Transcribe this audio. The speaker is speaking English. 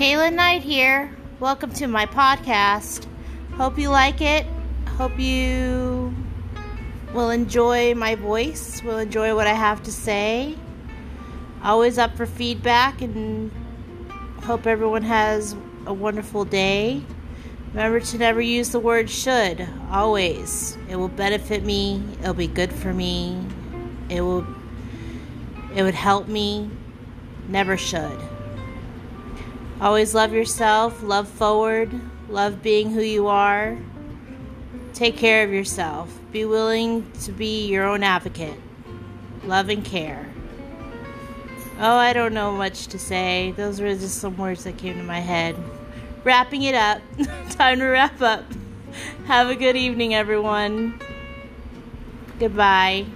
Kayla Knight here. Welcome to my podcast. Hope you like it. Hope you will enjoy my voice, will enjoy what I have to say. Always up for feedback and hope everyone has a wonderful day. Remember to never use the word should. Always. It will benefit me. It'll be good for me. It will it would help me. Never should. Always love yourself, love forward, love being who you are. Take care of yourself. Be willing to be your own advocate. Love and care. Oh, I don't know much to say. Those were just some words that came to my head. Wrapping it up. Time to wrap up. Have a good evening, everyone. Goodbye.